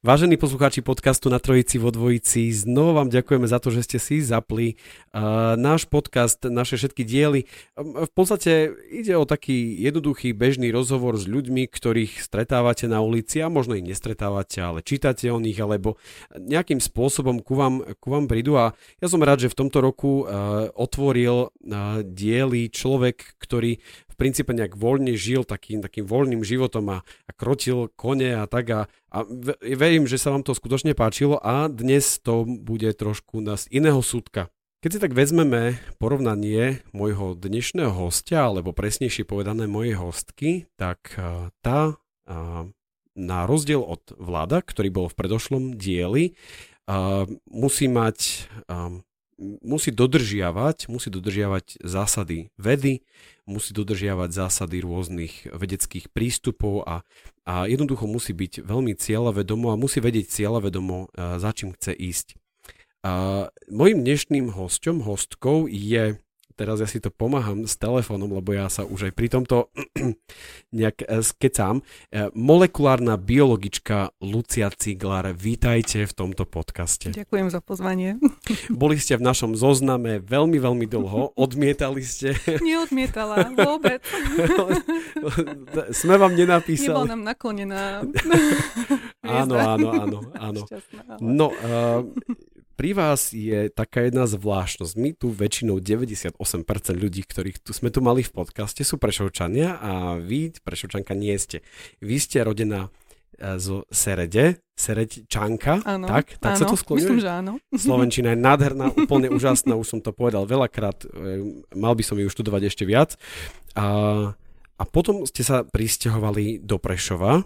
Vážení poslucháči podcastu na Trojici vo Dvojici, znovu vám ďakujeme za to, že ste si zapli uh, náš podcast, naše všetky diely. V podstate ide o taký jednoduchý bežný rozhovor s ľuďmi, ktorých stretávate na ulici a možno ich nestretávate, ale čítate o nich alebo nejakým spôsobom ku vám, ku vám prídu a ja som rád, že v tomto roku uh, otvoril uh, diely človek, ktorý princípe nejak voľne žil takým, takým voľným životom a, a krotil kone a tak a, a verím, že sa vám to skutočne páčilo a dnes to bude trošku z iného súdka. Keď si tak vezmeme porovnanie môjho dnešného hostia, alebo presnejšie povedané mojej hostky, tak tá na rozdiel od vláda, ktorý bol v predošlom dieli, musí mať musí dodržiavať, musí dodržiavať zásady vedy, musí dodržiavať zásady rôznych vedeckých prístupov a, a jednoducho musí byť veľmi cieľavedomo a musí vedieť cieľavedomo, za čím chce ísť. A mojim dnešným hosťom, hostkou je teraz ja si to pomáham s telefónom, lebo ja sa už aj pri tomto nejak eh, skecám. Eh, molekulárna biologička Lucia Ciglar, vítajte v tomto podcaste. Ďakujem za pozvanie. Boli ste v našom zozname veľmi, veľmi dlho, odmietali ste. Neodmietala, vôbec. Sme vám nenapísali. Nebol nám naklonená. áno, áno, áno, áno. No, uh, pri vás je taká jedna zvláštnosť. My tu väčšinou 98% ľudí, ktorých tu sme tu mali v podcaste, sú prešovčania a vy, prešovčanka, nie ste. Vy ste rodená e, zo Serede, Sereďčanka, áno, tak? Tak áno, sa to skloňuje? Myslím, že áno. Slovenčina je nádherná, úplne úžasná, už som to povedal veľakrát, e, mal by som ju študovať ešte viac. A, a potom ste sa pristahovali do Prešova,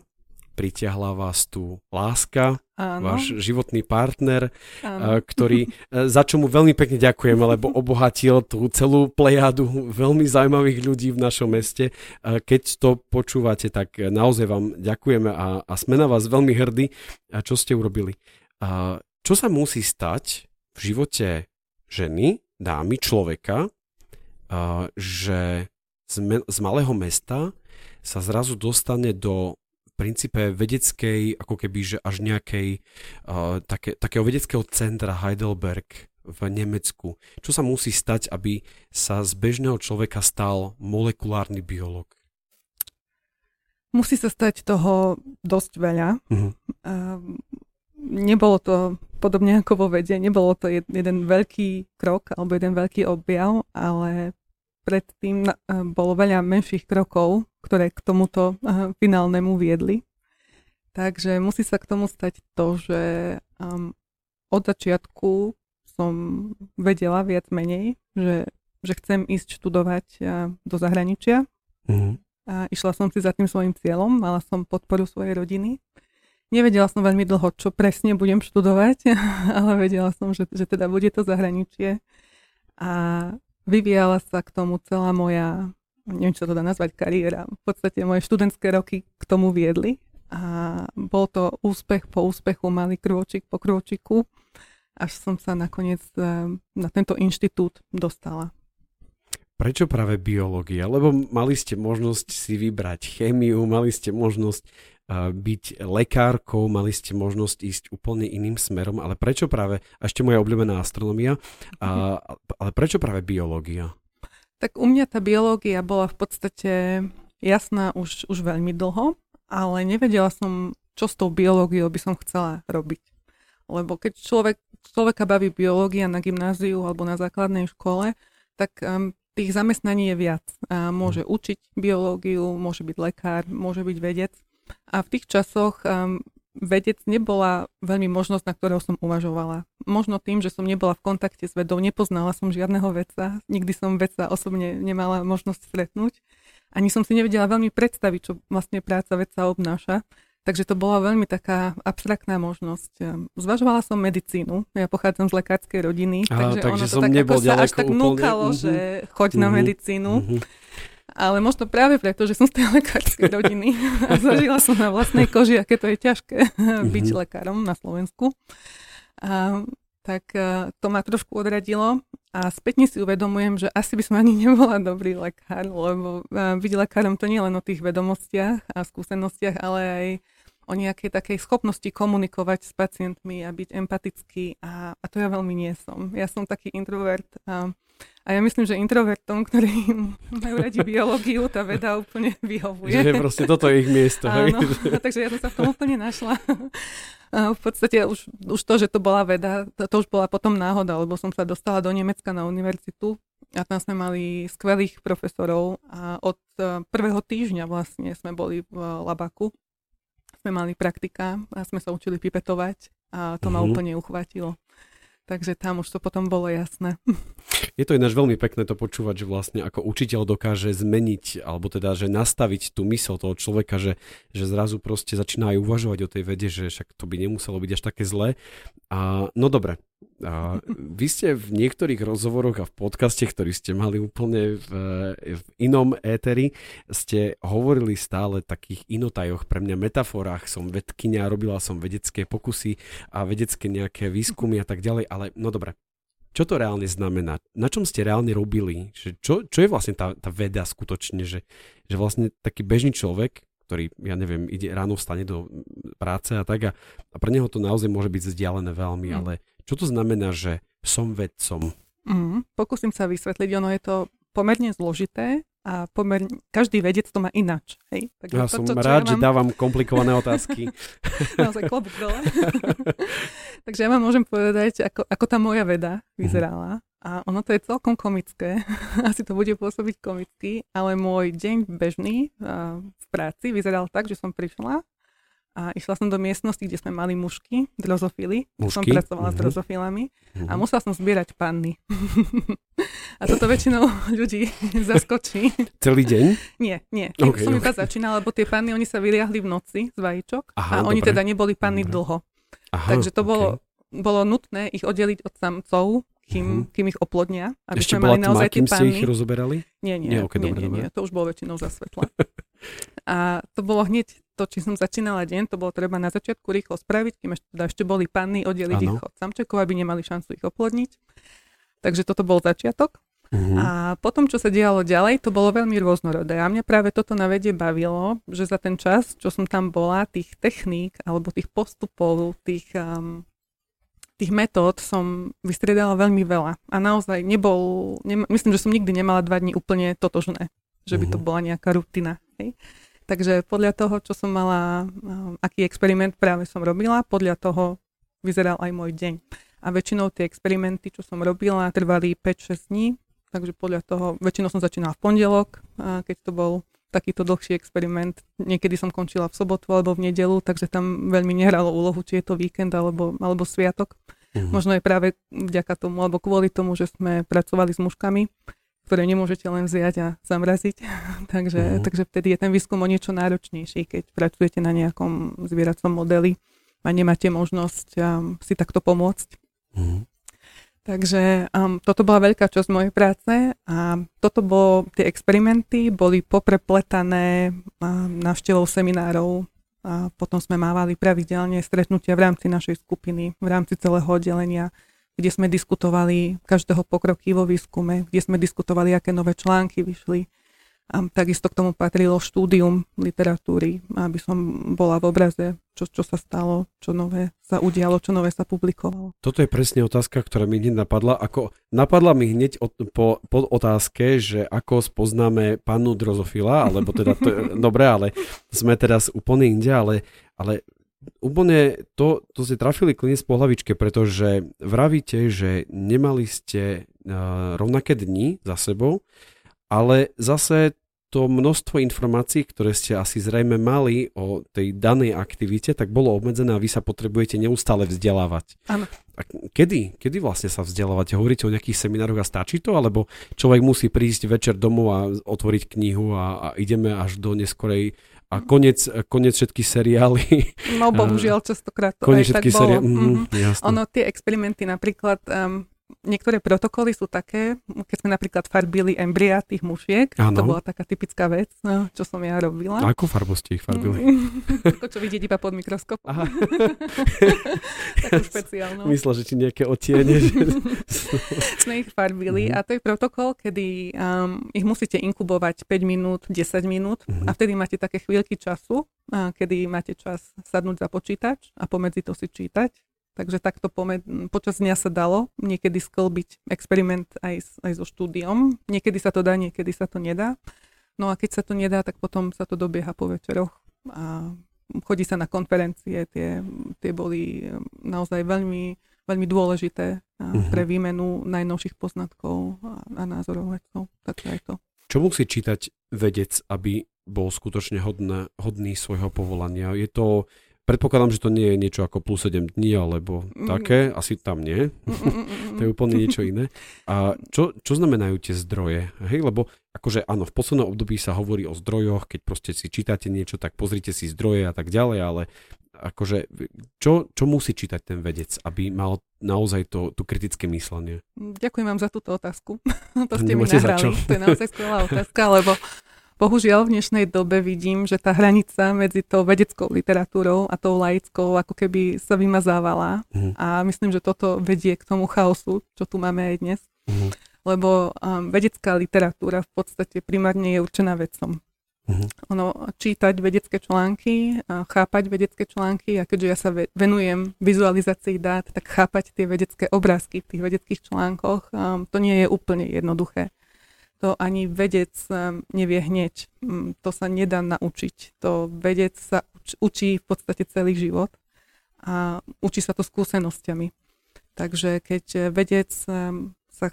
pritiahla vás tu láska, Áno. váš životný partner, Áno. ktorý, e, za čo mu veľmi pekne ďakujeme, lebo obohatil tú celú plejadu veľmi zaujímavých ľudí v našom meste. Keď to počúvate, tak naozaj vám ďakujeme a, a sme na vás veľmi hrdí, čo ste urobili. Čo sa musí stať v živote ženy, dámy, človeka, že z malého mesta sa zrazu dostane do princípe vedeckej, ako keby, že až nejakej uh, také, takého vedeckého centra Heidelberg v Nemecku. Čo sa musí stať, aby sa z bežného človeka stal molekulárny biolog? Musí sa stať toho dosť veľa. Uh, nebolo to podobne ako vo vede, nebolo to jeden veľký krok alebo jeden veľký objav, ale predtým bolo veľa menších krokov, ktoré k tomuto finálnemu viedli. Takže musí sa k tomu stať to, že um, od začiatku som vedela viac menej, že, že chcem ísť študovať do zahraničia. Mm-hmm. A išla som si za tým svojim cieľom, mala som podporu svojej rodiny. Nevedela som veľmi dlho, čo presne budem študovať, ale vedela som, že, že teda bude to zahraničie. A vyvíjala sa k tomu celá moja neviem, čo to dá nazvať, kariéra. V podstate moje študentské roky k tomu viedli a bol to úspech po úspechu, malý krôčik po krôčiku, až som sa nakoniec eh, na tento inštitút dostala. Prečo práve biológia? Lebo mali ste možnosť si vybrať chémiu, mali ste možnosť uh, byť lekárkou, mali ste možnosť ísť úplne iným smerom, ale prečo práve, a ešte moja obľúbená astronomia, uh, ale prečo práve biológia? Tak u mňa tá biológia bola v podstate jasná už, už veľmi dlho, ale nevedela som, čo s tou biológiou by som chcela robiť. Lebo keď človek, človeka baví biológia na gymnáziu alebo na základnej škole, tak um, tých zamestnaní je viac. A môže mhm. učiť biológiu, môže byť lekár, môže byť vedec. A v tých časoch um, vedec nebola veľmi možnosť, na ktorou som uvažovala. Možno tým, že som nebola v kontakte s vedou, nepoznala som žiadneho vedca, nikdy som vedca osobne nemala možnosť stretnúť. Ani som si nevedela veľmi predstaviť, čo vlastne práca vedca obnáša. Takže to bola veľmi taká abstraktná možnosť. Zvažovala som medicínu, ja pochádzam z lekárskej rodiny, Aha, takže, takže ono to som tak nebol ako sa až tak úplne. núkalo, Mhm. že choď na Mhm. medicínu. Mhm. Ale možno práve preto, že som z tej lekárskej rodiny a zažila som na vlastnej koži, aké to je ťažké byť Mhm. lekárom na Slovensku. A, tak a, to ma trošku odradilo a spätne si uvedomujem, že asi by som ani nebola dobrý lekár, lebo a, byť lekárom to nie len o tých vedomostiach a skúsenostiach, ale aj o nejakej takej schopnosti komunikovať s pacientmi a byť empatický a, a to ja veľmi nie som. Ja som taký introvert a, a ja myslím, že introvertom, ktorí majú radi biológiu, tá veda úplne vyhovuje. Že proste toto je ich miesto. hej? Áno, takže ja som sa v tom úplne našla. A v podstate už, už to, že to bola veda, to, to už bola potom náhoda, lebo som sa dostala do Nemecka na univerzitu a tam sme mali skvelých profesorov a od eh, prvého týždňa vlastne sme boli v Labaku. Sme mali praktika a sme sa učili pipetovať a to ma Mhm. úplne uchvátilo. Takže tam už to potom bolo jasné. Je to ináč veľmi pekné to počúvať, že vlastne ako učiteľ dokáže zmeniť, alebo teda, že nastaviť tú mysl toho človeka, že, že zrazu proste začína aj uvažovať o tej vede, že však to by nemuselo byť až také zlé. A, no dobre, a vy ste v niektorých rozhovoroch a v podcaste, ktorý ste mali úplne v, v inom éteri, ste hovorili stále takých inotajoch, pre mňa metaforách, som vedkynia, robila som vedecké pokusy a vedecké nejaké výskumy a tak ďalej, ale no dobre, čo to reálne znamená? Na čom ste reálne robili? Čo, čo je vlastne tá, tá veda skutočne? Že, že vlastne taký bežný človek, ktorý, ja neviem, ide ráno vstane do práce a tak a, a pre neho to naozaj môže byť vzdialené veľmi, Mm. ale čo to znamená, že som vedcom? Mm, pokúsim sa vysvetliť, ono je to pomerne zložité a pomerne, každý vedec to má ináč. Hej? Takže Ja to, som čo, čo rád, ja že mám, dávam komplikované otázky. naozaj klobúk dole. Takže ja vám môžem povedať, ako, ako tá moja veda vyzerala. A ono to je celkom komické. Asi to bude pôsobiť komicky, ale môj deň bežný v práci vyzeral tak, že som prišla a išla som do miestnosti, kde sme mali mušky, drozofily. Som Mušky? pracovala s Mhm. drozofilami a Mhm. musela som zbierať panny. a toto väčšinou ľudí zaskočí. Celý deň? Nie, nie. Ok, Okay, som iba ok. začínala, lebo tie panny, oni sa vyliahli v noci z vajíčok Aha, a oni dobre. teda neboli panny Dobre. dlho. Aha, Takže to ok. bolo, bolo nutné ich oddeliť od samcov, kým, Mhm. kým ich oplodnia, aby Ešte sme mali naozaj kým ste ich rozoberali? Nie, nie, Nie, nie, ok, dobre, nie, nie, to už bolo väčšinou za svetla. A to bolo hneď to, či som začínala deň, to bolo treba na začiatku rýchlo spraviť, kým ešte, teda ešte boli panny, oddeliť Áno. ich od samčekov, aby nemali šancu ich oplodniť. Takže toto bol začiatok. Mhm. A potom, čo sa dialo ďalej, to bolo veľmi rôznorodé. A mňa práve toto na vede bavilo, že za ten čas, čo som tam bola, tých techník alebo tých postupov, tých, um, tých metód som vystriedala veľmi veľa. A naozaj nebol, nem, myslím, že som nikdy nemala dva dní úplne totožné. Že by to Mhm. bola nejaká rutina. Hej? Takže podľa toho, čo som mala, um, aký experiment práve som robila, podľa toho vyzeral aj môj deň. A väčšinou tie experimenty, čo som robila, trvali 5-6 dní, takže podľa toho, väčšinou som začínala v pondelok, keď to bol takýto dlhší experiment. Niekedy som končila v sobotu alebo v nedelu, takže tam veľmi nehralo úlohu, či je to víkend alebo, alebo sviatok. Mhm. Možno aj práve vďaka tomu, alebo kvôli tomu, že sme pracovali s mužkami, ktoré nemôžete len vziať a zamraziť. takže, Mhm. takže vtedy je ten výskum o niečo náročnejší, keď pracujete na nejakom zvieracom modeli a nemáte možnosť um, si takto pomôcť. Mhm. Takže um, toto bola veľká časť mojej práce a toto bolo, tie experimenty boli poprepletané um, návštevou seminárov a potom sme mávali pravidelne stretnutia v rámci našej skupiny, v rámci celého oddelenia, kde sme diskutovali každého pokroky vo výskume, kde sme diskutovali, aké nové články vyšli. A takisto k tomu patrilo štúdium literatúry, aby som bola v obraze, čo, čo sa stalo, čo nové sa udialo, čo nové sa publikovalo. Toto je presne otázka, ktorá mi hneď napadla. Ako, napadla mi hneď od, po, po otázke, že ako spoznáme pannu drozofila, alebo teda, to, dobre, ale sme teraz úplne inde, ale, ale úplne to, to ste trafili klinec po hlavičke, pretože vravíte, že nemali ste uh, rovnaké dni za sebou, ale zase to množstvo informácií, ktoré ste asi zrejme mali o tej danej aktivite, tak bolo obmedzené a vy sa potrebujete neustále vzdelávať. Áno. A kedy? Kedy vlastne sa vzdelávate? Hovoríte o nejakých seminároch a stačí to? Alebo človek musí prísť večer domov a otvoriť knihu a, a ideme až do neskorej a konec, konec všetky seriály. No bohužiaľ častokrát to konec aj tak bolo. Mm, mm-hmm. Ono, tie experimenty napríklad um, niektoré protokoly sú také, keď sme napríklad farbili embria tých mušiek, ano. to bola taká typická vec, no, čo som ja robila. A akú farbu ste ich farbili? Ako čo vidieť iba pod mikroskopom. Aha. Takú špeciálnu. Myslel, že ti nejaké otiene. Že... sme ich farbili mm-hmm. a to je protokol, kedy um, ich musíte inkubovať 5 minút, 10 minút mm-hmm. a vtedy máte také chvíľky času, uh, kedy máte čas sadnúť za počítač a pomedzi to si čítať Takže takto pomed- počas dňa sa dalo niekedy sklbiť experiment aj, aj so štúdiom. Niekedy sa to dá, niekedy sa to nedá. No a keď sa to nedá, tak potom sa to dobieha po večeroch a chodí sa na konferencie. Tie, tie boli naozaj veľmi, veľmi dôležité uh-huh. pre výmenu najnovších poznatkov a, a názorov vedcov. Takže aj to. Čo musí čítať vedec, aby bol skutočne hodný, hodný svojho povolania? Je to Predpokladám, že to nie je niečo ako plus 7 dní alebo mm. také, asi tam nie. to je úplne niečo iné. A čo, čo znamenajú tie zdroje? Hej, lebo akože áno, v poslednom období sa hovorí o zdrojoch, keď proste si čítate niečo, tak pozrite si zdroje a tak ďalej, ale akože čo, čo musí čítať ten vedec, aby mal naozaj to, to kritické myslenie? Ďakujem vám za túto otázku. to ste Nemáte mi nahrali. To je naozaj skvelá otázka, lebo Bohužiaľ v dnešnej dobe vidím, že tá hranica medzi tou vedeckou literatúrou a tou laickou ako keby sa vymazávala mm. a myslím, že toto vedie k tomu chaosu, čo tu máme aj dnes. Mm. Lebo um, vedecká literatúra v podstate primárne je určená vedcom. Mm. Ono, čítať vedecké články, chápať vedecké články a keďže ja sa venujem vizualizácii dát, tak chápať tie vedecké obrázky v tých vedeckých článkoch, um, to nie je úplne jednoduché to ani vedec nevie hneď. Mm, to sa nedá naučiť. To vedec sa učí v podstate celý život a učí sa to skúsenosťami. Takže keď vedec eh, sa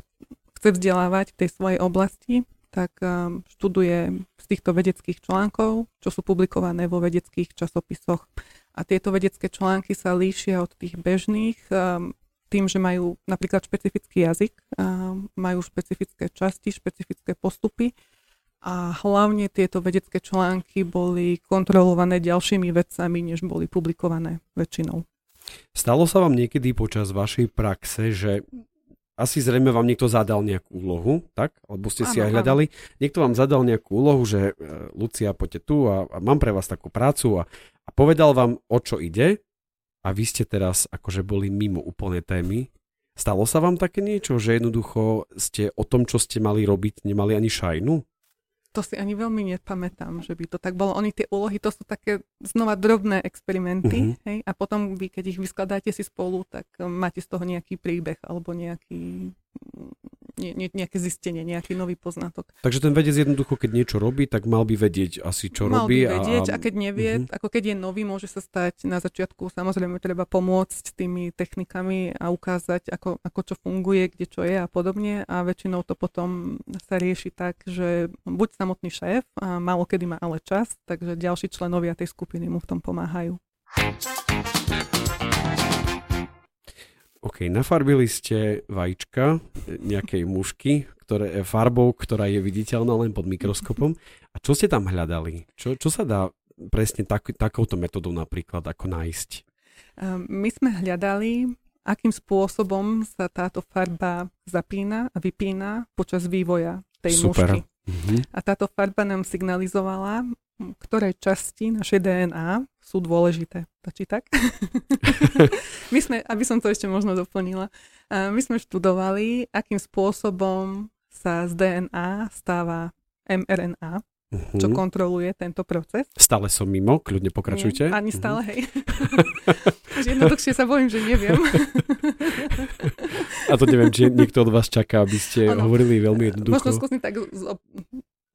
chce vzdelávať v tej svojej oblasti, tak eh, študuje z týchto vedeckých článkov, čo sú publikované vo vedeckých časopisoch. A tieto vedecké články sa líšia od tých bežných tým, že majú napríklad špecifický jazyk, majú špecifické časti, špecifické postupy a hlavne tieto vedecké články boli kontrolované ďalšími vedcami, než boli publikované väčšinou. Stalo sa vám niekedy počas vašej praxe, že asi zrejme vám niekto zadal nejakú úlohu, tak? Alebo ste si aj hľadali. Áno. Niekto vám zadal nejakú úlohu, že e, Lucia, poďte tu a, a mám pre vás takú prácu a, a povedal vám, o čo ide a vy ste teraz akože boli mimo úplne témy. Stalo sa vám také niečo, že jednoducho ste o tom, čo ste mali robiť, nemali ani šajnu? To si ani veľmi nepamätám, že by to tak bolo. Oni tie úlohy, to sú také znova drobné experimenty, uh-huh. hej? A potom vy, keď ich vyskladáte si spolu, tak máte z toho nejaký príbeh alebo nejaký nie, nie, nejaké zistenie, nejaký nový poznatok. Takže ten vedec jednoducho, keď niečo robí, tak mal by vedieť asi, čo mal robí. Mal by vedieť a, a keď nevie, uh-huh. ako keď je nový, môže sa stať na začiatku, samozrejme treba pomôcť tými technikami a ukázať, ako, ako čo funguje, kde čo je a podobne a väčšinou to potom sa rieši tak, že buď samotný šéf, a málo kedy má ale čas, takže ďalší členovia tej skupiny mu v tom pomáhajú. OK, nafarbili ste vajíčka nejakej mušky, ktoré, farbou, ktorá je viditeľná len pod mikroskopom. A čo ste tam hľadali? Čo, čo sa dá presne tak, takouto metodou napríklad ako nájsť? My sme hľadali, akým spôsobom sa táto farba zapína a vypína počas vývoja tej Super. mušky. Mm-hmm. A táto farba nám signalizovala, ktoré časti našej DNA sú dôležité. Tačí tak? my sme, aby som to ešte možno doplnila, my sme študovali, akým spôsobom sa z DNA stáva mRNA, uh-huh. čo mhm. kontroluje tento proces. Stále som mimo, kľudne pokračujte. Nie, ani stále, uh-huh. hej. Jednoduchšie sa bojím, že neviem. A to neviem, či niekto od vás čaká, aby ste ano. hovorili veľmi jednoducho. Možno skúsim tak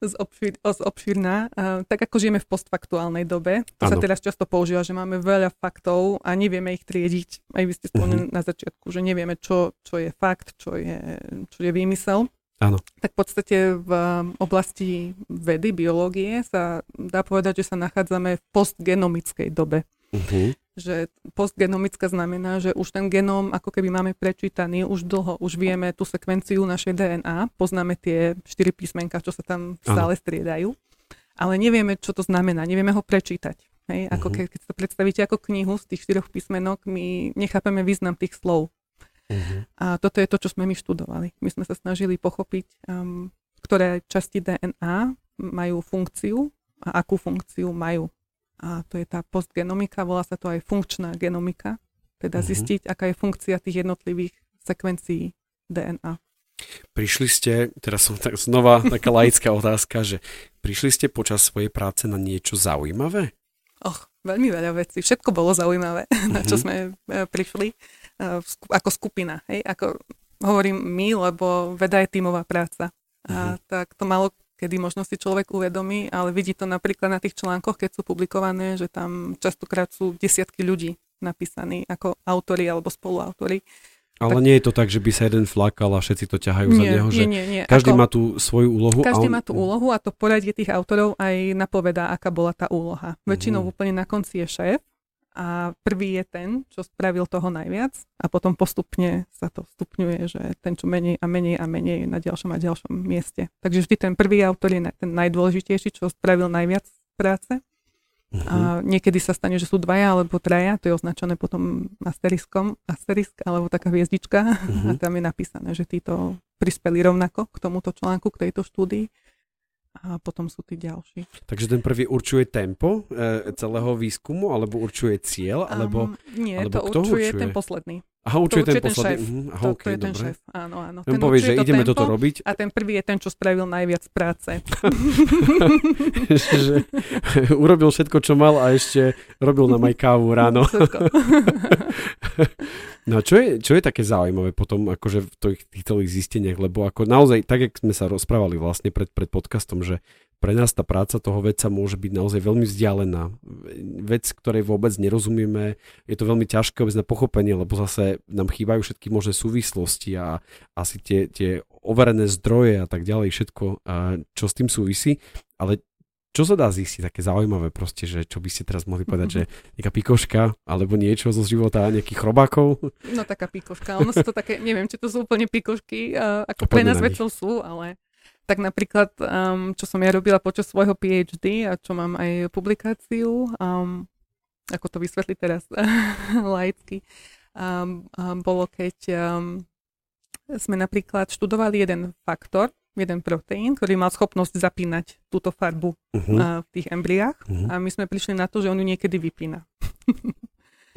z, obšir, z obširná. Uh, tak ako žijeme v postfaktuálnej dobe, to ano. sa teraz často používa, že máme veľa faktov a nevieme ich triediť. Aj vy ste spomenuli uh-huh. na začiatku, že nevieme, čo, čo je fakt, čo je, čo je výmysel. Áno. tak v podstate v um, oblasti vedy, biológie sa dá povedať, že sa nachádzame v postgenomickej dobe. Uh-huh. Že postgenomická znamená, že už ten genóm ako keby máme prečítaný už dlho, už vieme tú sekvenciu našej DNA, poznáme tie štyri písmenka, čo sa tam stále striedajú, ale nevieme, čo to znamená, nevieme ho prečítať. Hej, ako Mhm. keď, keď to predstavíte ako knihu z tých štyroch písmenok, my nechápeme význam tých slov. Uh-huh. A toto je to, čo sme my študovali. My sme sa snažili pochopiť, um, ktoré časti DNA majú funkciu a akú funkciu majú. A to je tá postgenomika, volá sa to aj funkčná genomika, teda Mhm. zistiť, aká je funkcia tých jednotlivých sekvencií DNA. Prišli ste, teraz som tak znova taká laická otázka, že prišli ste počas svojej práce na niečo zaujímavé? Och, veľmi veľa vecí. Všetko bolo zaujímavé, na čo Mhm. sme e, prišli e, ako skupina. Hej? Ako hovorím my, lebo veda je tímová práca. A tak to malo kedy možno si človek uvedomí, ale vidí to napríklad na tých článkoch, keď sú publikované, že tam častokrát sú desiatky ľudí napísaní ako autori alebo spoluautori. Ale Tak- nie je to tak, že by sa jeden flakal a všetci to ťahajú za Nie, neho, že nie, nie, nie. každý Ako- má tú svoju úlohu. a Každý on... má tú úlohu a to poradie tých autorov aj napovedá, aká bola tá úloha. Väčšinou Mhm. úplne na konci je šéf a prvý je ten, čo spravil toho najviac a potom postupne sa to stupňuje, že ten, čo menej a menej a menej je na ďalšom a ďalšom mieste. Takže vždy ten prvý autor je ten najdôležitejší, čo spravil najviac práce. Mhm. A niekedy sa stane, že sú dvaja alebo traja, to je označené potom asteriskom, asterisk alebo taká hviezdička a Mhm. tam je napísané, že títo prispeli rovnako k tomuto článku, k tejto štúdii a potom sú tí ďalší. Takže ten prvý určuje tempo e, celého výskumu, alebo určuje cieľ, alebo... Um, nie, alebo to kto určuje, určuje? ten posledný. Aha, určuje určuje ten ten posledný. šéf. Mhm, aha, to, okay, to je ten dobre. šéf, áno, áno. Len povie, že to ideme tempo toto robiť. A ten prvý je ten, čo spravil najviac práce. že urobil všetko, čo mal a ešte robil nám aj kávu ráno. No čo je, čo je také zaujímavé potom akože v tých, týchto zisteniach, lebo ako naozaj, tak jak sme sa rozprávali vlastne pred, pred podcastom, že pre nás tá práca toho vedca môže byť naozaj veľmi vzdialená. Vec, ktorej vôbec nerozumieme, je to veľmi ťažké vôbec na pochopenie, lebo zase nám chýbajú všetky možné súvislosti a asi tie, tie overené zdroje a tak ďalej, všetko, čo s tým súvisí. Ale čo sa dá zistiť také zaujímavé proste, že čo by ste teraz mohli povedať, že nejaká pikoška alebo niečo zo života nejakých chrobákov? No taká pikoška. Ono sú to také, neviem, či to sú úplne pikošky, ako pre nás vedcov sú, ale tak napríklad, um, čo som ja robila počas svojho PhD a čo mám aj publikáciu, um, ako to vysvetliť teraz laicky, um, um, bolo keď um, sme napríklad študovali jeden faktor, jeden proteín, ktorý mal schopnosť zapínať túto farbu Uh-huh. uh, v tých embriách Mhm. a my sme prišli na to, že on ju niekedy vypína. Uh-huh.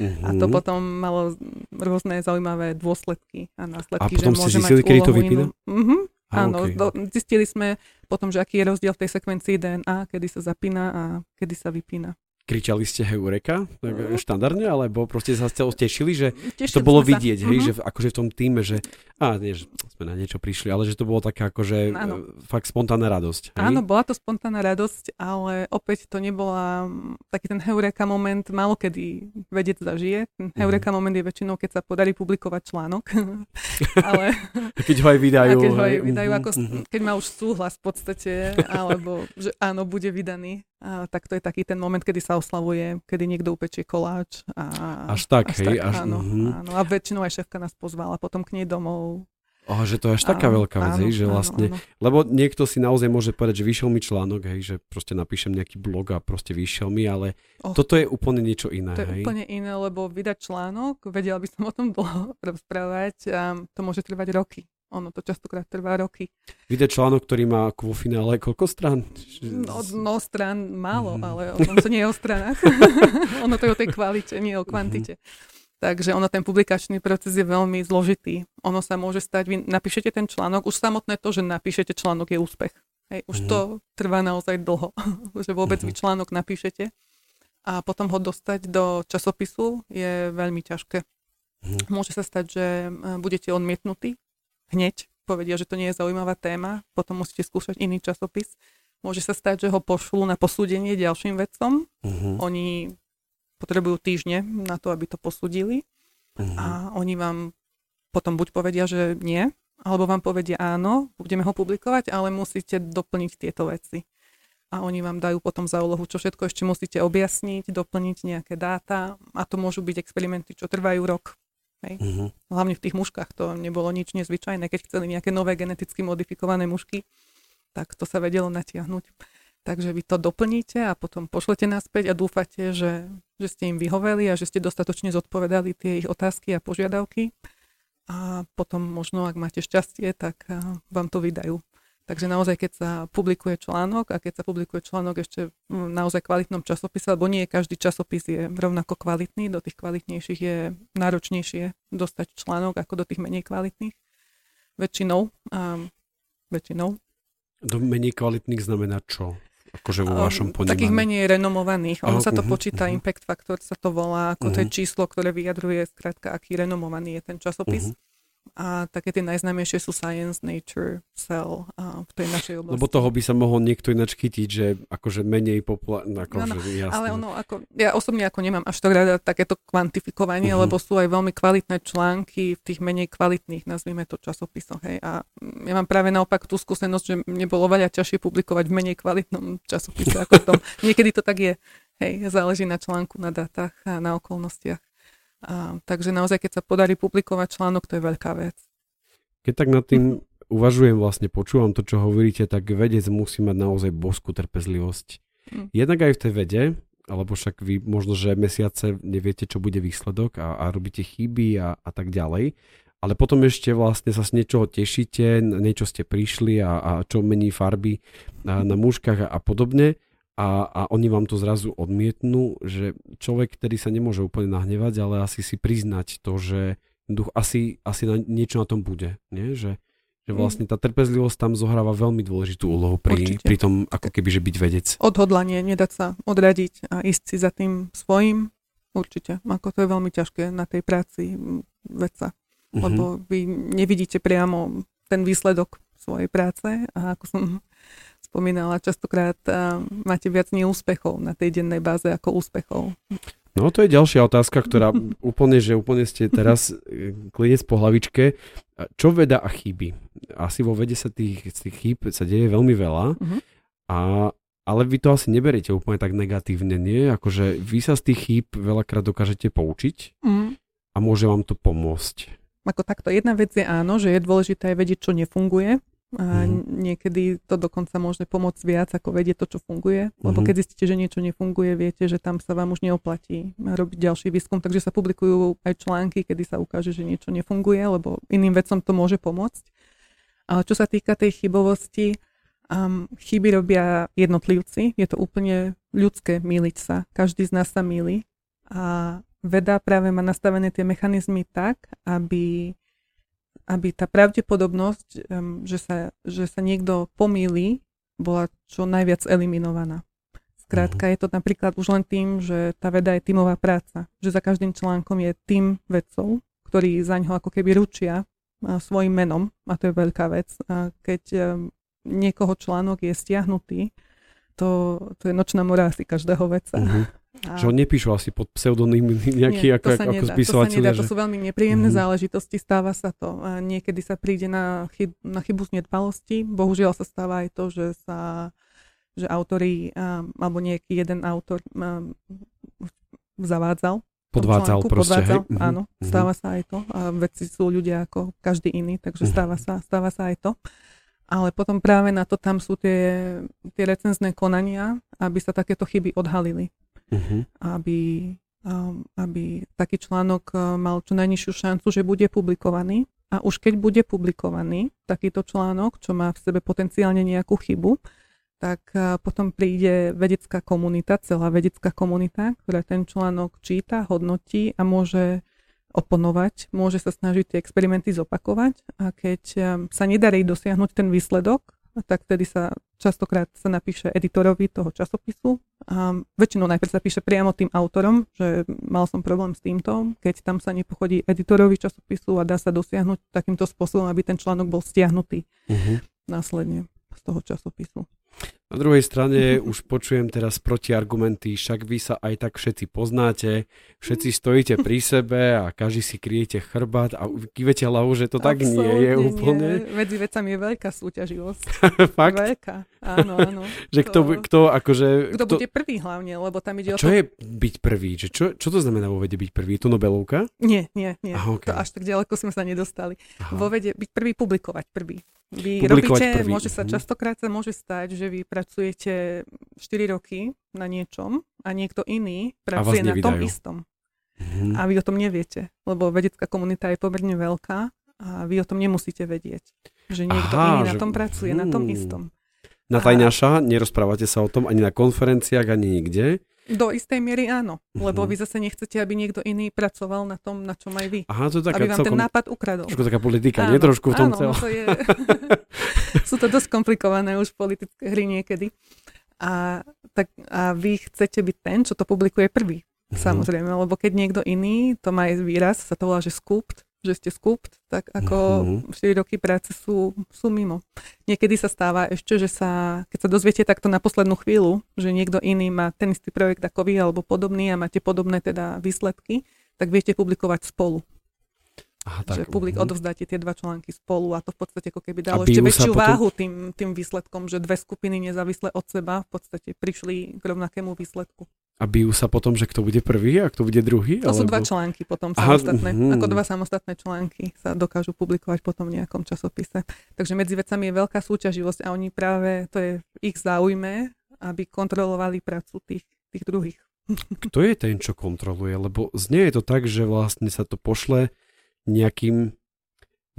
A to potom malo rôzne zaujímavé dôsledky a následky, A potom že ste zistili, mať kedy to vypína? inú. Mhm. Áno, okej. do, zistili sme potom, že aký je rozdiel v tej sekvencii DNA, kedy sa zapína a kedy sa vypína. Kričali ste heureka, tak štandardne, alebo proste sa ste tešili, že Tešili to bolo sme sa. vidieť, hej, Mhm. že akože v tom týme, že a nie, že sme na niečo prišli, ale že to bolo taká akože Áno. e, fakt spontánna radosť. Hej? Áno, bola to spontánna radosť, ale opäť to nebola mm, taký ten heureka moment, málo kedy vedec zažije. Ten Mhm. heureka moment je väčšinou, keď sa podarí publikovať článok. ale Keď ho aj vydajú. a keď ho aj hej, vydajú, mhm, ako, mhm. keď má už súhlas v podstate, alebo že áno, bude vydaný, a, tak to je taký ten moment, kedy sa oslavuje, kedy niekto upečie koláč. A, Až tak, hej, až- áno, mhm. áno, a väčšinou aj šéfka nás pozvala potom k nej domov. Oh, že to je až taká Áno, veľká vec, áno, hej, že áno, vlastne, áno. lebo niekto si naozaj môže povedať, že vyšiel mi článok, hej, že proste napíšem nejaký blog a proste vyšiel mi, ale Oh. toto je úplne niečo iné, To je hej. úplne iné, lebo vydať článok, vedela by som o tom dlho rozprávať, a to môže trvať roky. Ono to častokrát trvá roky. Vydať článok, ktorý má vo finále koľko strán? No, no strán málo, Mhm. ale o tom to nie je o stranách. ono to je o tej kvalite, nie o kvantite. Takže ono, ten publikačný proces je veľmi zložitý. Ono sa môže stať, vy napíšete ten článok, už samotné to, že napíšete článok je úspech. Hej, už Mhm. to trvá naozaj dlho, že vôbec vy Mhm. článok napíšete a potom ho dostať do časopisu je veľmi ťažké. Mhm. Môže sa stať, že e, budete odmietnutí hneď, povedia, že to nie je zaujímavá téma, potom musíte skúšať iný časopis. Môže sa stať, že ho pošlú na posúdenie ďalším vedcom. Mhm, Oni potrebujú týždne na to, aby to posúdili mhm. a oni vám potom buď povedia, že nie, alebo vám povedia áno, budeme ho publikovať, ale musíte doplniť tieto veci. A oni vám dajú potom za úlohu, čo všetko ešte musíte objasniť, doplniť nejaké dáta a to môžu byť experimenty, čo trvajú rok. Hej. Uh-huh. Hlavne v tých muškách to nebolo nič nezvyčajné, keď chceli nejaké nové geneticky modifikované mušky, tak to sa vedelo natiahnuť. Takže vy to doplníte a potom pošlete naspäť a dúfate, že, že ste im vyhoveli a že ste dostatočne zodpovedali tie ich otázky a požiadavky. A potom možno, ak máte šťastie, tak vám to vydajú. Takže naozaj, keď sa publikuje článok a keď sa publikuje článok ešte v naozaj kvalitnom časopise, lebo nie každý časopis je rovnako kvalitný, do tých kvalitnejších je náročnejšie dostať článok ako do tých menej kvalitných. Väčšinou. Um, väčšinou. Do menej kvalitných znamená čo? Akože vo vašom ponímaní. Takých menej renomovaných. Ono uh, sa to uh, počíta, uh, impact factor sa to volá, ako uh, to je číslo, ktoré vyjadruje skrátka, aký renomovaný je ten časopis. Uh, a také tie najznámejšie sú Science, Nature, Cell a v tej našej oblasti. Lebo toho by sa mohol niekto ináč chytiť, že akože menej populárne. Ako, no, no, jasné. Ale ono, ako, ja osobne ako nemám až tak rada takéto kvantifikovanie, uh-huh. lebo sú aj veľmi kvalitné články v tých menej kvalitných, nazvime to časopisoch. Hej. A ja mám práve naopak tú skúsenosť, že mne bolo veľa ťažšie publikovať v menej kvalitnom časopise ako v tom. Niekedy to tak je. Hej, záleží na článku, na dátach a na okolnostiach. A, takže naozaj, keď sa podarí publikovať článok, to je veľká vec. Keď tak nad tým uvažujem, vlastne počúvam to, čo hovoríte, tak vedec musí mať naozaj boskú trpezlivosť. Mm. Jednak aj v tej vede, alebo však vy možno, že mesiace neviete, čo bude výsledok a, a robíte chyby a, a tak ďalej. Ale potom ešte vlastne sa z niečoho tešíte, niečo ste prišli a, a čo mení farby na, na mužkách a, a podobne a, a oni vám to zrazu odmietnú, že človek, ktorý sa nemôže úplne nahnevať, ale asi si priznať to, že duch, asi, asi na, niečo na tom bude. Nie? Že, že vlastne tá trpezlivosť tam zohráva veľmi dôležitú úlohu pri, pri tom, ako keby, že byť vedec. Odhodlanie, nedať sa odradiť a ísť si za tým svojim, určite. Ako to je veľmi ťažké na tej práci vedca. Mm-hmm. Lebo vy nevidíte priamo ten výsledok svojej práce a ako som spomínala, častokrát máte viac neúspechov na tej dennej báze ako úspechov. No to je ďalšia otázka, ktorá úplne, že úplne ste teraz e, klinec po hlavičke. Čo veda a chyby? Asi vo vede sa tých, tých chýb sa deje veľmi veľa, uh-huh. a, ale vy to asi neberiete úplne tak negatívne, nie? Akože vy sa z tých chýb veľakrát dokážete poučiť uh-huh. a môže vám to pomôcť. Ako takto, jedna vec je áno, že je dôležité vedieť, čo nefunguje, a mm. niekedy to dokonca môže pomôcť viac, ako vedieť to, čo funguje. Lebo mhm. keď zistíte, že niečo nefunguje, viete, že tam sa vám už neoplatí robiť ďalší výskum. Takže sa publikujú aj články, kedy sa ukáže, že niečo nefunguje, lebo iným vecom to môže pomôcť. Ale čo sa týka tej chybovosti, um, chyby robia jednotlivci. Je to úplne ľudské míliť sa. Každý z nás sa míli. A veda práve má nastavené tie mechanizmy tak, aby aby tá pravdepodobnosť, že sa, že sa niekto pomýli, bola čo najviac eliminovaná. Skrátka mhm. je to napríklad už len tým, že tá veda je tímová práca. Že za každým článkom je tým vedcov, ktorí za ňo ako keby ručia svojim menom a to je veľká vec. A keď niekoho článok je stiahnutý, to, to je nočná mora asi každého veca. Uh-huh. A... Že ho nepíšu asi pod pseudonym nejaký Nie, ako, ako nedá, spisovateľ. To nedá, že... to sú veľmi nepríjemné mm-hmm. záležitosti, stáva sa to. A niekedy sa príde na, chyb, na chybu z nedbalosti. Bohužiaľ sa stáva aj to, že sa že autori, alebo nejaký jeden autor zavádzal. Podvádzal článku, proste, podvádzal, hej? Mhm, áno, mm-hmm. stáva sa aj to. A veci sú ľudia ako každý iný, takže mm-hmm. stáva, sa, stáva sa aj to. Ale potom práve na to tam sú tie, tie recenzné konania, aby sa takéto chyby odhalili uh-huh. aby, um, aby taký článok uh, mal čo najnižšiu šancu, že bude publikovaný. A už keď bude publikovaný takýto článok, čo má v sebe potenciálne nejakú chybu, tak uh, potom príde vedecká komunita, celá vedecká komunita, ktorá ten článok číta, hodnotí a môže oponovať, môže sa snažiť tie experimenty zopakovať a keď um, sa nedarí dosiahnuť ten výsledok, tak vtedy sa častokrát sa napíše editorovi toho časopisu. A väčšinou najprv sa píše priamo tým autorom, že mal som problém s týmto, keď tam sa nepochodí editorovi časopisu a dá sa dosiahnuť takýmto spôsobom, aby ten článok bol stiahnutý uh-huh. následne z toho časopisu. Na druhej strane už počujem teraz protiargumenty, však vy sa aj tak všetci poznáte, všetci stojíte pri sebe a každý si kryjete chrbát a kývete hlavu, že to tak nie je úplne. Nie. Medzi vecami je veľká súťaživosť. Fakt? Veľká, áno, áno. že kto, to... kto akože... Kto, kto bude prvý hlavne, lebo tam ide o to... Čo je byť prvý? Že čo, čo to znamená vo vede byť prvý? Je to Nobelovka? Nie, nie, nie. Aha, okay. to až tak ďaleko sme sa nedostali. Aha. Vo vede byť prvý, publikovať prvý. Vy robíte, prvý. môže sa mhm. častokrát sa môže stať, že vy pracujete 4 roky na niečom a niekto iný pracuje na tom istom. Mm-hmm. A vy o tom neviete, lebo vedecká komunita je pomerne veľká a vy o tom nemusíte vedieť. Že niekto Aha, iný že... na tom pracuje, hmm. na tom istom. Na tajňaša, nerozprávate sa o tom ani na konferenciách, ani nikde. Do istej miery áno, uh-huh. lebo vy zase nechcete, aby niekto iný pracoval na tom, na čom aj vy. Aha, to je taká aby vám celkom, ten nápad ukradol. Trošku taká politika, áno, nie trošku v tom áno, no to je, sú to dosť komplikované už politické hry niekedy. A, tak, a vy chcete byť ten, čo to publikuje prvý. Uh-huh. Samozrejme, lebo keď niekto iný, to má aj výraz, sa to volá, že skupt, že ste skupt, tak ako mm-hmm. 4 roky práce sú, sú mimo. Niekedy sa stáva ešte, že sa, keď sa dozviete takto na poslednú chvíľu, že niekto iný má ten istý projekt ako vy alebo podobný a máte podobné teda výsledky, tak viete publikovať spolu. Aha, tak, že publik uh-huh. odovzdáte tie dva články spolu a to v podstate ako keby dalo ešte väčšiu potom... váhu tým, tým výsledkom, že dve skupiny nezávisle od seba v podstate prišli k rovnakému výsledku. A bijú sa potom, že kto bude prvý a kto bude druhý? To alebo... sú dva články potom samostatné. Aha, Ako dva samostatné články sa dokážu publikovať potom v nejakom časopise. Takže medzi vecami je veľká súťaživosť a oni práve, to je v ich záujme, aby kontrolovali prácu tých, tých druhých. Kto je ten, čo kontroluje? Lebo znie je to tak, že vlastne sa to pošle nejakým,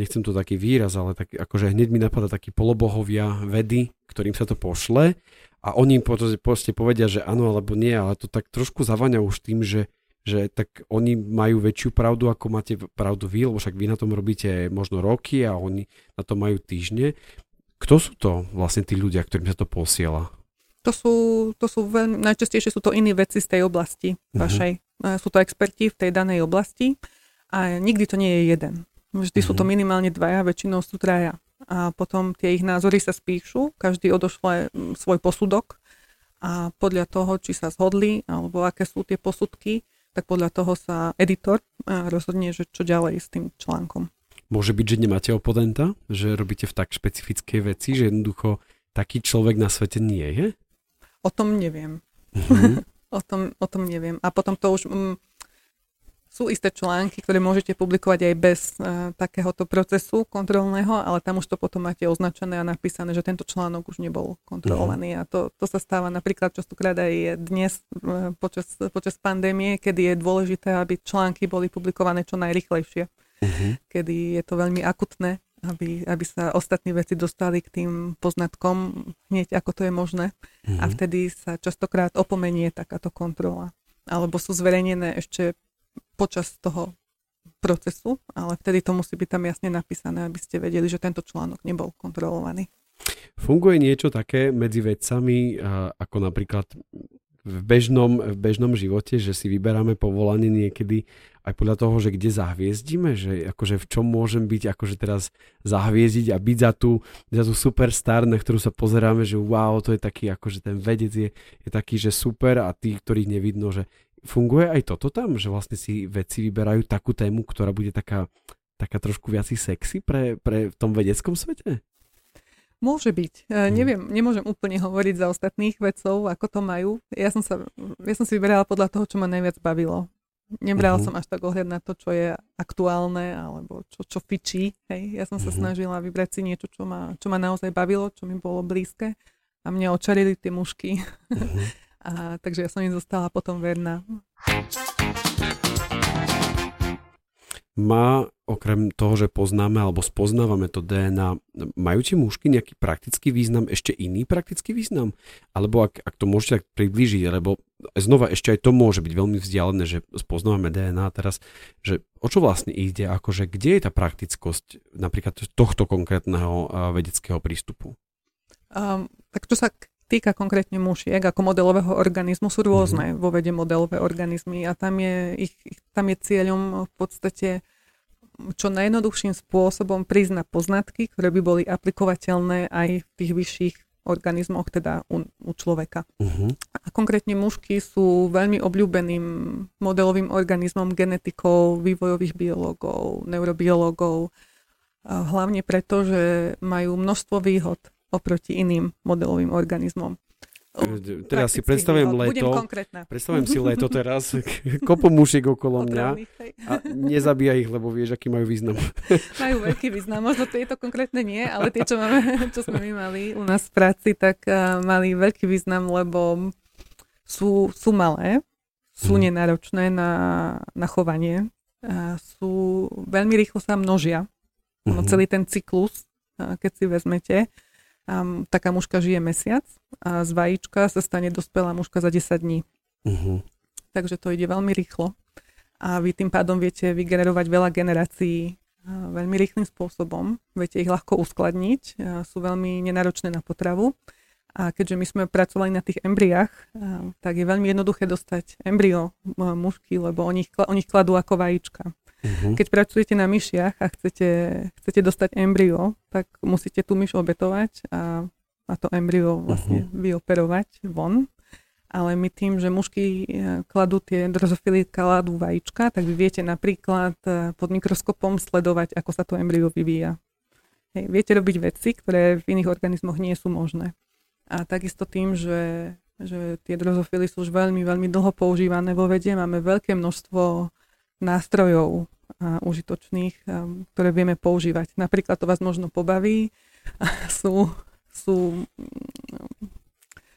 nechcem to taký výraz, ale tak, akože hneď mi napadá takí polobohovia vedy, ktorým sa to pošle a oni proste povedia, že áno alebo nie, ale to tak trošku zavania už tým, že, že tak oni majú väčšiu pravdu, ako máte pravdu vy, lebo však vy na tom robíte možno roky a oni na to majú týždne. Kto sú to vlastne tí ľudia, ktorým sa to posiela? To sú, to sú veľmi, najčastejšie sú to iní veci z tej oblasti uh-huh. vašej. Sú to experti v tej danej oblasti a nikdy to nie je jeden. Vždy uh-huh. sú to mhm. minimálne dvaja, väčšinou sú traja a potom tie ich názory sa spíšu, každý odošle mm, svoj posudok a podľa toho, či sa zhodli alebo aké sú tie posudky, tak podľa toho sa editor rozhodne, že čo ďalej s tým článkom. Môže byť, že nemáte oponenta? Že robíte v tak špecifickej veci, že jednoducho taký človek na svete nie je? O tom neviem. Mm-hmm. o, tom, o tom neviem. A potom to už... Mm, sú isté články, ktoré môžete publikovať aj bez uh, takéhoto procesu kontrolného, ale tam už to potom máte označené a napísané, že tento článok už nebol kontrolovaný. Uh-huh. A to, to sa stáva napríklad častokrát aj dnes uh, počas, počas pandémie, kedy je dôležité, aby články boli publikované čo najrychlejšie. Uh-huh. Kedy je to veľmi akutné, aby, aby sa ostatní veci dostali k tým poznatkom hneď, ako to je možné. Uh-huh. A vtedy sa častokrát opomenie takáto kontrola. Alebo sú zverejnené ešte počas toho procesu, ale vtedy to musí byť tam jasne napísané, aby ste vedeli, že tento článok nebol kontrolovaný. Funguje niečo také medzi vedcami, ako napríklad v bežnom, v bežnom živote, že si vyberáme povolanie niekedy aj podľa toho, že kde zahviezdíme, že akože v čom môžem byť akože teraz zahviezdiť a byť za tú, za tú superstar, na ktorú sa pozeráme, že wow, to je taký, akože ten vedec je, je taký, že super a tí, ktorých nevidno, že funguje aj toto tam, že vlastne si vedci vyberajú takú tému, ktorá bude taká, taká trošku viac sexy pre, pre v tom vedeckom svete? Môže byť. E, hmm. Neviem, nemôžem úplne hovoriť za ostatných vedcov, ako to majú. Ja som, sa, ja som si vyberala podľa toho, čo ma najviac bavilo. Nebrala uh-huh. som až tak ohľad na to, čo je aktuálne alebo čo, čo fičí. Hej. Ja som sa uh-huh. snažila vybrať si niečo, čo ma, čo ma naozaj bavilo, čo mi bolo blízke a mňa očarili tie mušky. Uh-huh. A, takže ja som im zostala potom verná. Má, okrem toho, že poznáme alebo spoznávame to DNA, majú tie mužky nejaký praktický význam, ešte iný praktický význam? Alebo ak, ak to môžete tak priblížiť, lebo znova ešte aj to môže byť veľmi vzdialené, že spoznávame DNA teraz, že o čo vlastne ide, akože kde je tá praktickosť napríklad tohto konkrétneho vedeckého prístupu? Um, tak čo sa týka konkrétne mušiek ako modelového organizmu, sú rôzne mm-hmm. vo vede modelové organizmy a tam je, ich, tam je cieľom v podstate čo najjednoduchším spôsobom na poznatky, ktoré by boli aplikovateľné aj v tých vyšších organizmoch, teda u, u človeka. Uh-huh. A konkrétne mužky sú veľmi obľúbeným modelovým organizmom genetikov, vývojových biológov, neurobiológov, hlavne preto, že majú množstvo výhod oproti iným modelovým organizmom. Teraz si predstavujem leto. Predstavujem si leto teraz, kopu mušiek okolo mňa a nezabíja ich, lebo vieš, aký majú význam. Majú veľký význam, možno tieto konkrétne nie, ale tie, čo, máme, čo sme my mali u nás v práci, tak uh, mali veľký význam, lebo sú, sú malé, sú hmm. nenáročné na, na chovanie, uh, sú veľmi rýchlo sa množia. hmm celý ten cyklus, uh, keď si vezmete, um, taká muška žije mesiac a z vajíčka sa stane dospelá muška za 10 dní. Uh-huh. Takže to ide veľmi rýchlo a vy tým pádom viete vygenerovať veľa generácií veľmi rýchlým spôsobom, viete ich ľahko uskladniť, sú veľmi nenáročné na potravu a keďže my sme pracovali na tých embriách, tak je veľmi jednoduché dostať embryo mužky, lebo oni, oni kladú ako vajíčka. Uh-huh. Keď pracujete na myšiach a chcete, chcete dostať embryo, tak musíte tú myš obetovať a, a to embryo vlastne uh-huh. vyoperovať von. Ale my tým, že mužky e, kladú tie drozofily, kladú vajíčka, tak vy viete napríklad e, pod mikroskopom sledovať, ako sa to embryo vyvíja. Hej, viete robiť veci, ktoré v iných organizmoch nie sú možné. A takisto tým, že, že tie drozofily sú už veľmi, veľmi dlho používané vo vede, máme veľké množstvo nástrojov a užitočných, a, ktoré vieme používať. Napríklad to vás možno pobaví. sú, sú,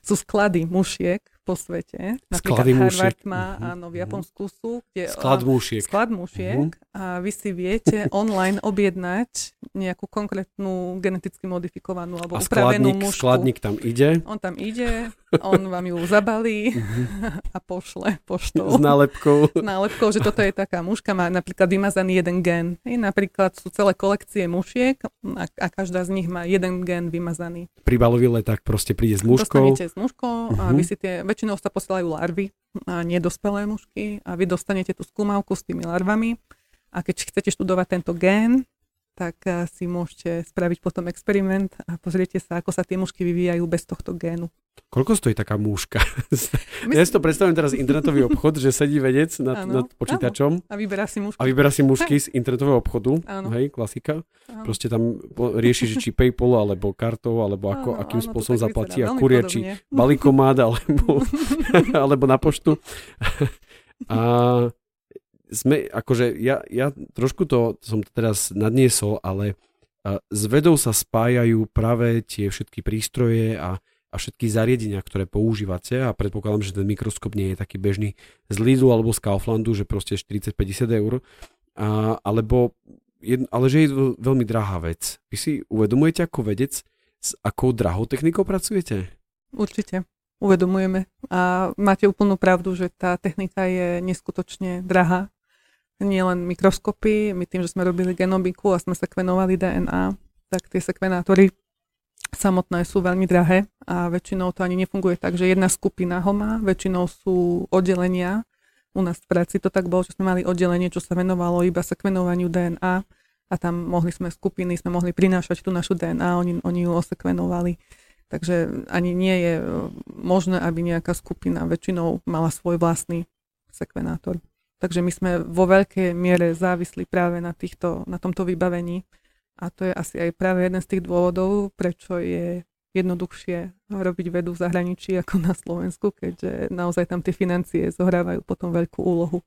sú sklady mušiek, po svete. Sklady Harvard má, uh-huh. áno, v Japonsku sú. Kde, sklad mušiek. Sklad mušiek uh-huh. a vy si viete online objednať nejakú konkrétnu geneticky modifikovanú alebo a upravenú skladník, mušku. skladník tam ide. On tam ide, on vám ju zabalí uh-huh. a pošle poštou. S nálepkou. S nálepkou, že toto je taká muška, má napríklad vymazaný jeden gen. Hej, napríklad sú celé kolekcie mušiek a, a každá z nich má jeden gen vymazaný. Pri balový leták proste príde s muškou. Dostanete s muškou uh-huh. a vy si tie väčšinou sa posielajú larvy a nedospelé mužky a vy dostanete tú skúmavku s tými larvami. A keď chcete študovať tento gén, tak eh, si môžete spraviť potom experiment a pozriete sa, ako sa tie mužky vyvíjajú bez tohto génu. Koľko stojí taká múška? Myslím... Ja si to predstavím teraz internetový obchod, že sedí vedec nad, nad počítačom áno. a vyberá si mužky. A vyberá si mužky z internetového obchodu. Áno. Hej, klasika. Áno. Proste tam rieši, že či Paypal, alebo kartou, alebo ako, áno, akým áno, spôsobom zaplatí a kurie, či balíkomád, alebo, alebo na poštu. a sme, akože ja, ja trošku to som teraz nadniesol, ale s vedou sa spájajú práve tie všetky prístroje a a všetky zariadenia, ktoré používate a predpokladám, že ten mikroskop nie je taký bežný z Lidlu alebo z Kauflandu, že proste 40-50 eur, a, alebo, ale že je to veľmi drahá vec. Vy si uvedomujete ako vedec, s akou drahou technikou pracujete? Určite, uvedomujeme. A máte úplnú pravdu, že tá technika je neskutočne drahá. Nie len mikroskopy, my tým, že sme robili genomiku a sme sekvenovali DNA, tak tie sekvenátory samotné sú veľmi drahé a väčšinou to ani nefunguje tak, že jedna skupina ho má, väčšinou sú oddelenia. U nás v práci to tak bolo, že sme mali oddelenie, čo sa venovalo iba sekvenovaniu DNA a tam mohli sme skupiny, sme mohli prinášať tú našu DNA, oni, oni ju osekvenovali. Takže ani nie je e, možné, aby nejaká skupina väčšinou mala svoj vlastný sekvenátor. Takže my sme vo veľkej miere závisli práve na, týchto, na tomto vybavení a to je asi aj práve jeden z tých dôvodov, prečo je jednoduchšie robiť vedu v zahraničí ako na Slovensku, keďže naozaj tam tie financie zohrávajú potom veľkú úlohu.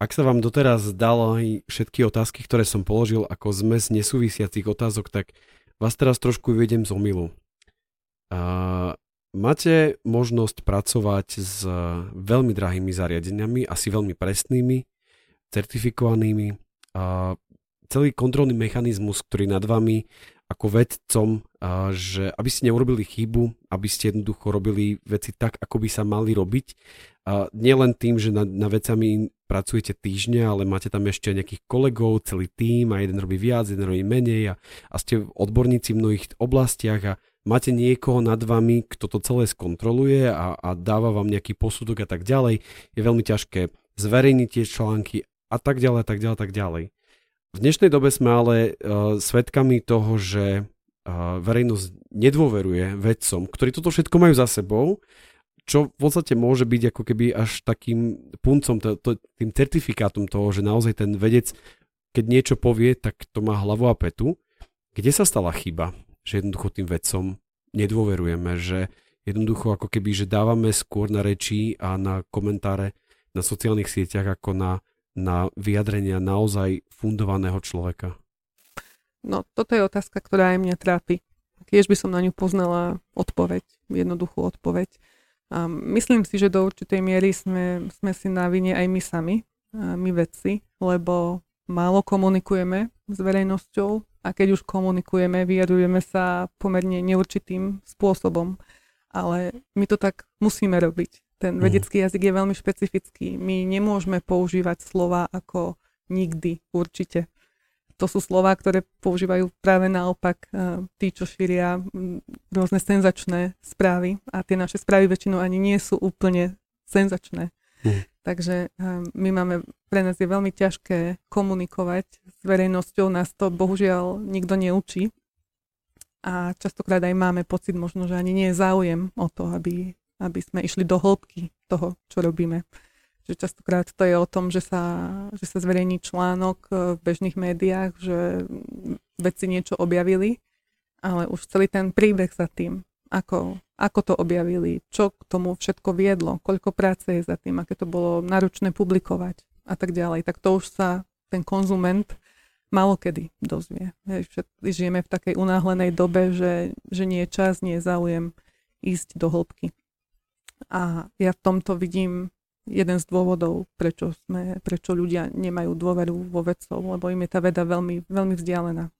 Ak sa vám doteraz dalo aj všetky otázky, ktoré som položil ako zmes nesúvisiacich otázok, tak vás teraz trošku uvedem z omilu. Máte možnosť pracovať s veľmi drahými zariadeniami, asi veľmi presnými, certifikovanými. A celý kontrolný mechanizmus, ktorý nad vami ako vedcom, že aby ste neurobili chybu, aby ste jednoducho robili veci tak, ako by sa mali robiť. Nielen tým, že na, na vecami pracujete týždne, ale máte tam ešte nejakých kolegov, celý tým a jeden robí viac, jeden robí menej a, a ste odborníci v mnohých oblastiach a máte niekoho nad vami, kto to celé skontroluje a, a dáva vám nejaký posudok a tak ďalej. Je veľmi ťažké zverejniť tie články a tak ďalej, a tak ďalej, a tak ďalej. V dnešnej dobe sme ale uh, svedkami toho, že uh, verejnosť nedôveruje vedcom, ktorí toto všetko majú za sebou, čo v podstate môže byť ako keby až takým puncom, to, to, tým certifikátom toho, že naozaj ten vedec, keď niečo povie, tak to má hlavu a petu. Kde sa stala chyba, že jednoducho tým vedcom nedôverujeme, že jednoducho ako keby, že dávame skôr na reči a na komentáre na sociálnych sieťach ako na, na vyjadrenia naozaj fundovaného človeka? No, toto je otázka, ktorá aj mňa trápi. Kiež by som na ňu poznala odpoveď, jednoduchú odpoveď. A myslím si, že do určitej miery sme, sme si na vine aj my sami, my vedci, lebo málo komunikujeme s verejnosťou a keď už komunikujeme, vyjadrujeme sa pomerne neurčitým spôsobom. Ale my to tak musíme robiť. Ten mhm. vedecký jazyk je veľmi špecifický. My nemôžeme používať slova ako nikdy, určite to sú slova, ktoré používajú práve naopak eh, tí, čo šíria mm, rôzne senzačné správy a tie naše správy väčšinou ani nie sú úplne senzačné. Mm. Takže eh, my máme, pre nás je veľmi ťažké komunikovať s verejnosťou, nás to bohužiaľ nikto neučí. A častokrát aj máme pocit možno, že ani nie je záujem o to, aby, aby sme išli do hĺbky toho, čo robíme. Že častokrát to je o tom, že sa, že sa zverejní článok e, v bežných médiách, že vedci niečo objavili, ale už celý ten príbeh za tým, ako, ako to objavili, čo k tomu všetko viedlo, koľko práce je za tým, aké to bolo náročné publikovať a tak ďalej, tak to už sa ten konzument malo kedy dozvie. Všetci žijeme v takej unáhlenej dobe, že, že nie je čas, nie je záujem ísť do hĺbky. A ja v tomto vidím jeden z dôvodov, prečo, sme, prečo ľudia nemajú dôveru vo vedcov, lebo im je tá veda veľmi, veľmi vzdialená.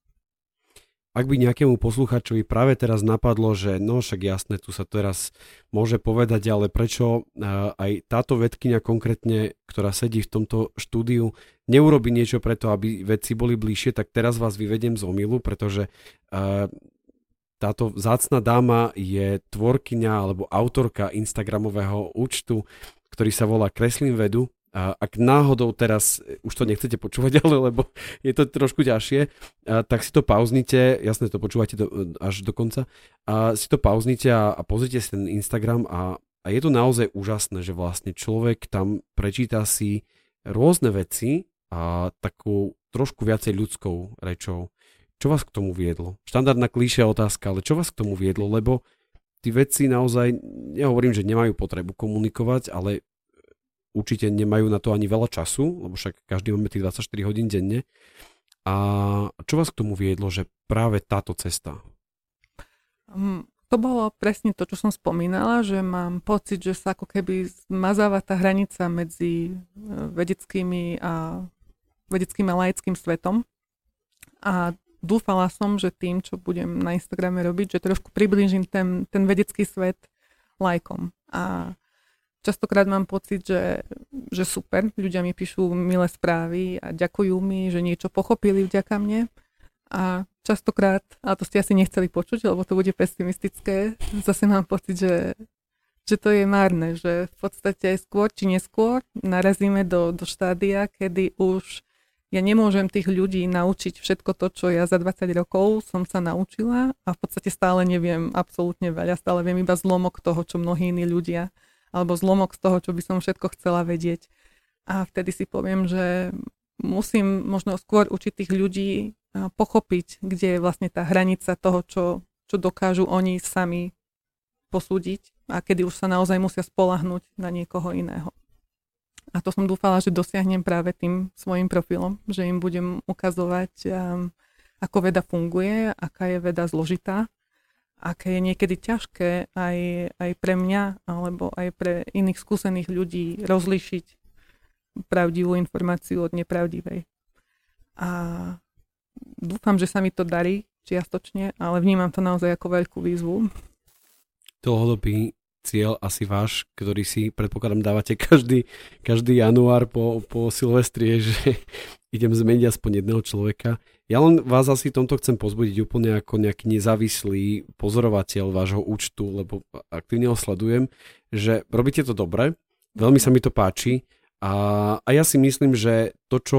Ak by nejakému posluchačovi práve teraz napadlo, že no však jasné, tu sa teraz môže povedať, ale prečo aj táto vedkynia konkrétne, ktorá sedí v tomto štúdiu, neurobi niečo preto, aby vedci boli bližšie, tak teraz vás vyvediem z omilu, pretože táto zácna dáma je tvorkyňa alebo autorka Instagramového účtu ktorý sa volá Kreslím vedu. Ak náhodou teraz, e, už to nechcete počúvať, ale lebo je to trošku ťažšie, tak si to pauznite, jasne to počúvate do, e, až do konca, a si to pauznite a, a pozrite si ten Instagram a, a je to naozaj úžasné, že vlastne človek tam prečíta si rôzne veci a takú trošku viacej ľudskou rečou. Čo vás k tomu viedlo? Štandardná klíšia otázka, ale čo vás k tomu viedlo? Lebo tí vedci naozaj, nehovorím, že nemajú potrebu komunikovať, ale určite nemajú na to ani veľa času, lebo však každý máme tých 24 hodín denne. A čo vás k tomu viedlo, že práve táto cesta? Um, to bolo presne to, čo som spomínala, že mám pocit, že sa ako keby zmazáva tá hranica medzi e, vedeckými a vedeckým a laickým svetom. A dúfala som, že tým, čo budem na Instagrame robiť, že trošku priblížim ten, ten vedecký svet lajkom. A častokrát mám pocit, že, že super, ľudia mi píšu milé správy a ďakujú mi, že niečo pochopili vďaka mne. A častokrát, a to ste asi nechceli počuť, lebo to bude pesimistické, zase mám pocit, že, že to je márne, že v podstate skôr či neskôr narazíme do, do štádia, kedy už ja nemôžem tých ľudí naučiť všetko to, čo ja za 20 rokov som sa naučila a v podstate stále neviem absolútne veľa, stále viem iba zlomok toho, čo mnohí iní ľudia, alebo zlomok z toho, čo by som všetko chcela vedieť. A vtedy si poviem, že musím možno skôr učiť tých ľudí pochopiť, kde je vlastne tá hranica toho, čo, čo dokážu oni sami posúdiť a kedy už sa naozaj musia spolahnúť na niekoho iného. A to som dúfala, že dosiahnem práve tým svojim profilom, že im budem ukazovať, ako veda funguje, aká je veda zložitá, aké je niekedy ťažké aj, aj pre mňa alebo aj pre iných skúsených ľudí rozlišiť pravdivú informáciu od nepravdivej. A dúfam, že sa mi to darí čiastočne, ale vnímam to naozaj ako veľkú výzvu. Dlhodobý cieľ asi váš, ktorý si predpokladám dávate každý, každý január po, po Silvestrie, že idem zmeniť aspoň jedného človeka. Ja len vás asi tomto chcem pozbudiť úplne ako nejaký nezávislý pozorovateľ vášho účtu, lebo aktívne ho sledujem, že robíte to dobre, veľmi sa mi to páči a, a ja si myslím, že to, čo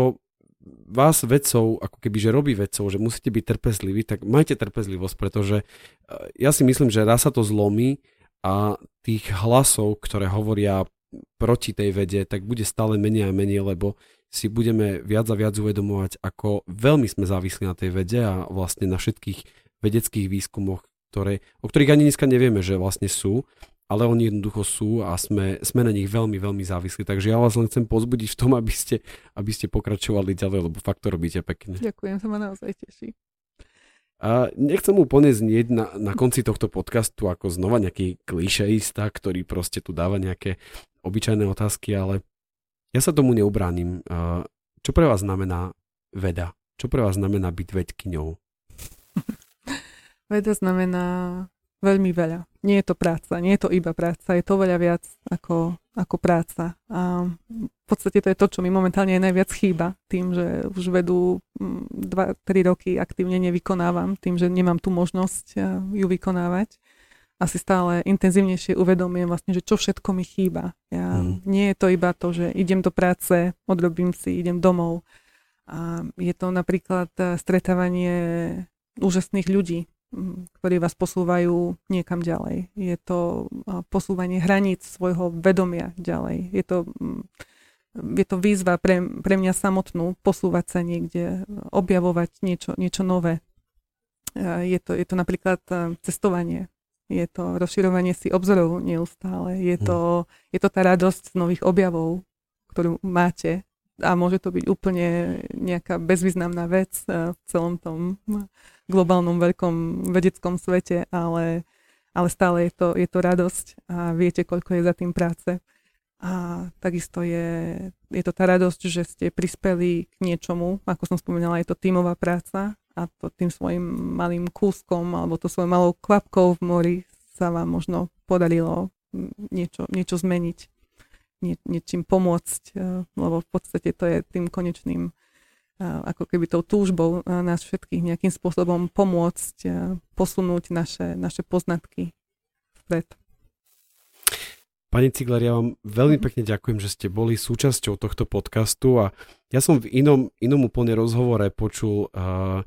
vás vedcov, ako keby, že robí vedcov, že musíte byť trpezliví, tak majte trpezlivosť, pretože e, ja si myslím, že raz sa to zlomí a tých hlasov, ktoré hovoria proti tej vede, tak bude stále menej a menej, lebo si budeme viac a viac uvedomovať, ako veľmi sme závislí na tej vede a vlastne na všetkých vedeckých výskumoch, ktoré, o ktorých ani dneska nevieme, že vlastne sú ale oni jednoducho sú a sme, sme na nich veľmi, veľmi závislí. Takže ja vás len chcem pozbudiť v tom, aby ste, aby ste pokračovali ďalej, lebo fakt to robíte pekne. Ďakujem, sa ma naozaj teší. A nechcem úplne znieť na, na konci tohto podcastu ako znova nejaký klišeista, ktorý proste tu dáva nejaké obyčajné otázky, ale ja sa tomu neubránim. Čo pre vás znamená veda? Čo pre vás znamená byť vedkyňou? Veda znamená veľmi veľa. Nie je to práca, nie je to iba práca, je to veľa viac ako, ako práca. A v podstate to je to, čo mi momentálne najviac chýba, tým, že už vedú 2-3 mm, roky aktívne nevykonávam, tým, že nemám tú možnosť ju vykonávať. Asi stále intenzívnejšie uvedomujem vlastne, že čo všetko mi chýba. Ja, mm. Nie je to iba to, že idem do práce, odrobím si, idem domov. A je to napríklad stretávanie úžasných ľudí, ktorí vás posúvajú niekam ďalej. Je to posúvanie hraníc svojho vedomia ďalej. Je to, je to výzva pre, pre mňa samotnú posúvať sa niekde, objavovať niečo, niečo nové. Je to, je to napríklad cestovanie. Je to rozširovanie si obzorov neustále. Je to, je to tá radosť z nových objavov, ktorú máte a môže to byť úplne nejaká bezvýznamná vec v celom tom globálnom veľkom vedeckom svete, ale, ale stále je to, je to radosť a viete, koľko je za tým práce. A takisto je, je to tá radosť, že ste prispeli k niečomu, ako som spomínala, je to tímová práca a to tým svojim malým kúskom alebo to svojou malou kvapkou v mori sa vám možno podarilo niečo, niečo zmeniť, nie, niečím pomôcť, eh, lebo v podstate to je tým konečným ako keby tou túžbou nás všetkých nejakým spôsobom pomôcť posunúť naše, naše poznatky vpred. Pani Cigler, ja vám veľmi pekne ďakujem, že ste boli súčasťou tohto podcastu a ja som v inom, inom úplne rozhovore počul uh,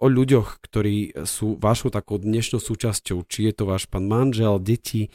o ľuďoch, ktorí sú vašou takou dnešnou súčasťou, či je to váš pán manžel, deti,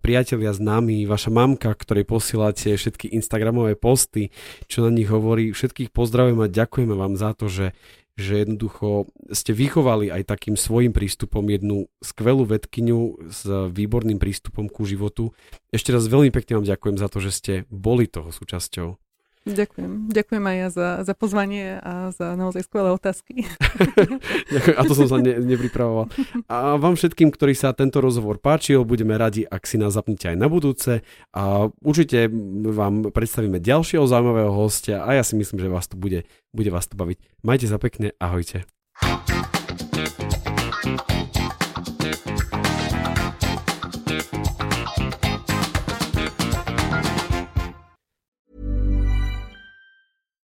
priatelia známi, vaša mamka, ktorej posielate všetky Instagramové posty, čo na nich hovorí. Všetkých pozdravujem a ďakujeme vám za to, že, že jednoducho ste vychovali aj takým svojim prístupom jednu skvelú vedkyňu s výborným prístupom ku životu. Ešte raz veľmi pekne vám ďakujem za to, že ste boli toho súčasťou. Ďakujem. Ďakujem aj ja za, za pozvanie a za naozaj skvelé otázky. Ďakujem, a to som sa ne, nepripravoval. A vám všetkým, ktorí sa tento rozhovor páčil, budeme radi, ak si nás zapnete aj na budúce a určite vám predstavíme ďalšieho zaujímavého hostia a ja si myslím, že vás to bude, bude vás to baviť. Majte sa pekne, ahojte.